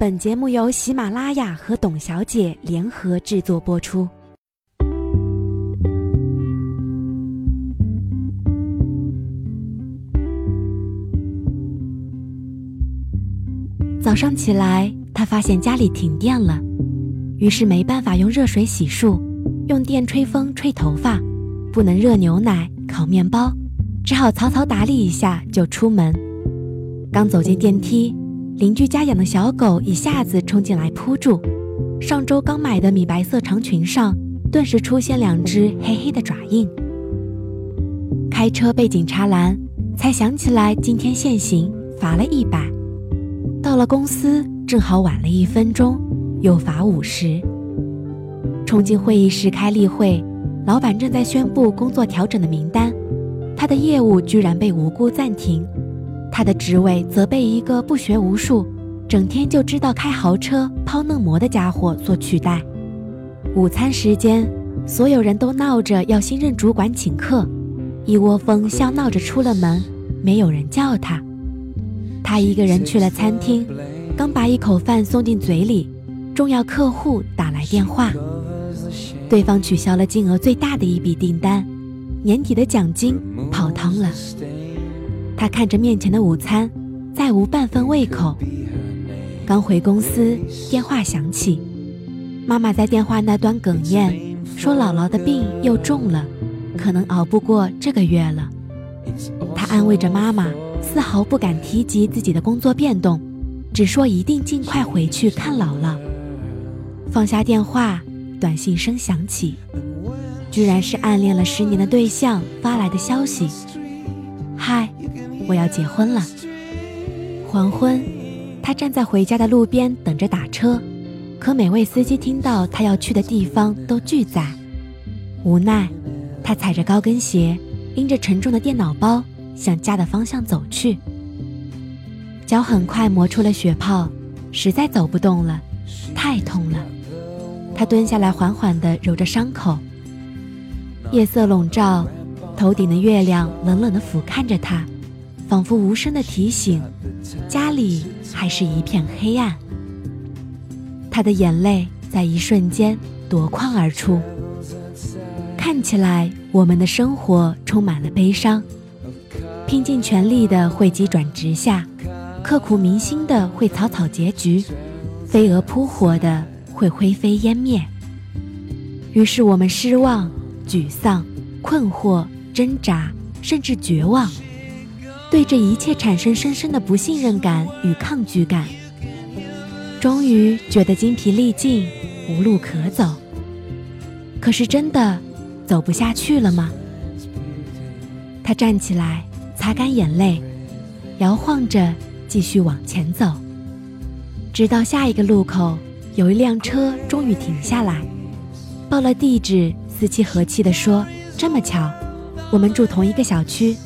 本节目由喜马拉雅和董小姐联合制作播出。早上起来，他发现家里停电了，于是没办法用热水洗漱，用电吹风吹头发，不能热牛奶、烤面包，只好草草打理一下就出门。刚走进电梯。邻居家养的小狗一下子冲进来扑住，上周刚买的米白色长裙上顿时出现两只黑黑的爪印。开车被警察拦，才想起来今天限行，罚了一百。到了公司正好晚了一分钟，又罚五十。冲进会议室开例会，老板正在宣布工作调整的名单，他的业务居然被无故暂停。他的职位则被一个不学无术、整天就知道开豪车、抛嫩模的家伙所取代。午餐时间，所有人都闹着要新任主管请客，一窝蜂笑闹着出了门，没有人叫他。他一个人去了餐厅，刚把一口饭送进嘴里，重要客户打来电话，对方取消了金额最大的一笔订单，年底的奖金泡汤了。他看着面前的午餐，再无半分胃口。刚回公司，电话响起，妈妈在电话那端哽咽，说姥姥的病又重了，可能熬不过这个月了。他安慰着妈妈，丝毫不敢提及自己的工作变动，只说一定尽快回去看姥姥。放下电话，短信声响起，居然是暗恋了十年的对象发来的消息：“。”我要结婚了。黄昏，他站在回家的路边等着打车，可每位司机听到他要去的地方都拒载。无奈，他踩着高跟鞋，拎着沉重的电脑包向家的方向走去。脚很快磨出了血泡，实在走不动了，太痛了。他蹲下来，缓缓地揉着伤口。夜色笼罩，头顶的月亮冷冷地俯瞰着他。仿佛无声的提醒，家里还是一片黑暗。他的眼泪在一瞬间夺眶而出。看起来我们的生活充满了悲伤，拼尽全力的会急转直下，刻骨铭心的会草草结局，飞蛾扑火的会灰飞烟灭。于是我们失望、沮丧、困惑、挣扎，甚至绝望。对这一切产生深深的不信任感与抗拒感，终于觉得精疲力尽，无路可走。可是真的走不下去了吗？他站起来，擦干眼泪，摇晃着继续往前走，直到下一个路口，有一辆车终于停下来，报了地址，司机和气地说：“这么巧，我们住同一个小区。”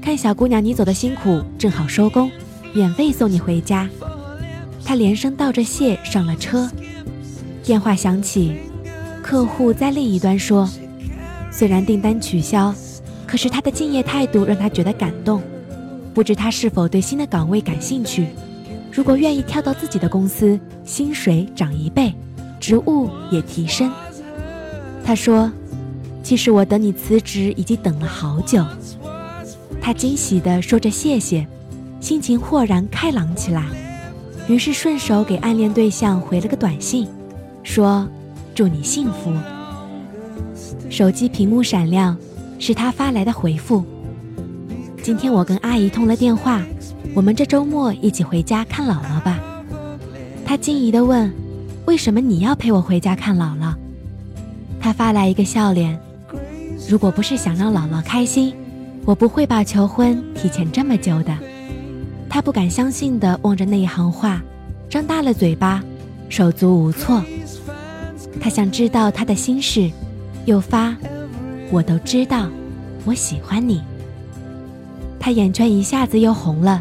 看小姑娘，你走的辛苦，正好收工，免费送你回家。他连声道着谢，上了车。电话响起，客户在另一端说：“虽然订单取消，可是他的敬业态度让他觉得感动。不知他是否对新的岗位感兴趣？如果愿意跳到自己的公司，薪水涨一倍，职务也提升。”他说：“其实我等你辞职已经等了好久。”他惊喜地说着谢谢，心情豁然开朗起来，于是顺手给暗恋对象回了个短信，说：“祝你幸福。”手机屏幕闪亮，是他发来的回复：“今天我跟阿姨通了电话，我们这周末一起回家看姥姥吧。”他惊疑地问：“为什么你要陪我回家看姥姥？”他发来一个笑脸：“如果不是想让姥姥开心。”我不会把求婚提前这么久的。他不敢相信地望着那一行话，张大了嘴巴，手足无措。他想知道他的心事，又发：“我都知道，我喜欢你。”他眼圈一下子又红了，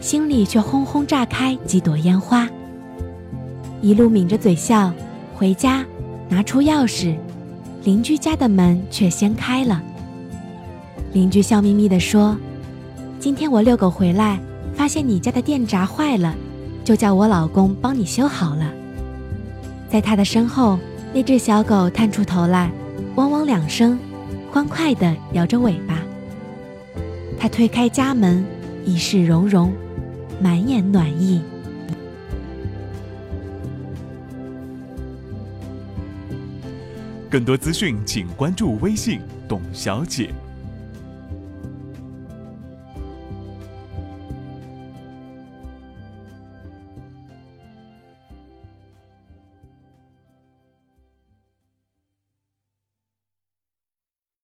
心里却轰轰炸开几朵烟花。一路抿着嘴笑，回家，拿出钥匙，邻居家的门却先开了。邻居笑眯眯地说：“今天我遛狗回来，发现你家的电闸坏了，就叫我老公帮你修好了。”在他的身后，那只小狗探出头来，汪汪两声，欢快地摇着尾巴。他推开家门，一世融融，满眼暖意。更多资讯，请关注微信“董小姐”。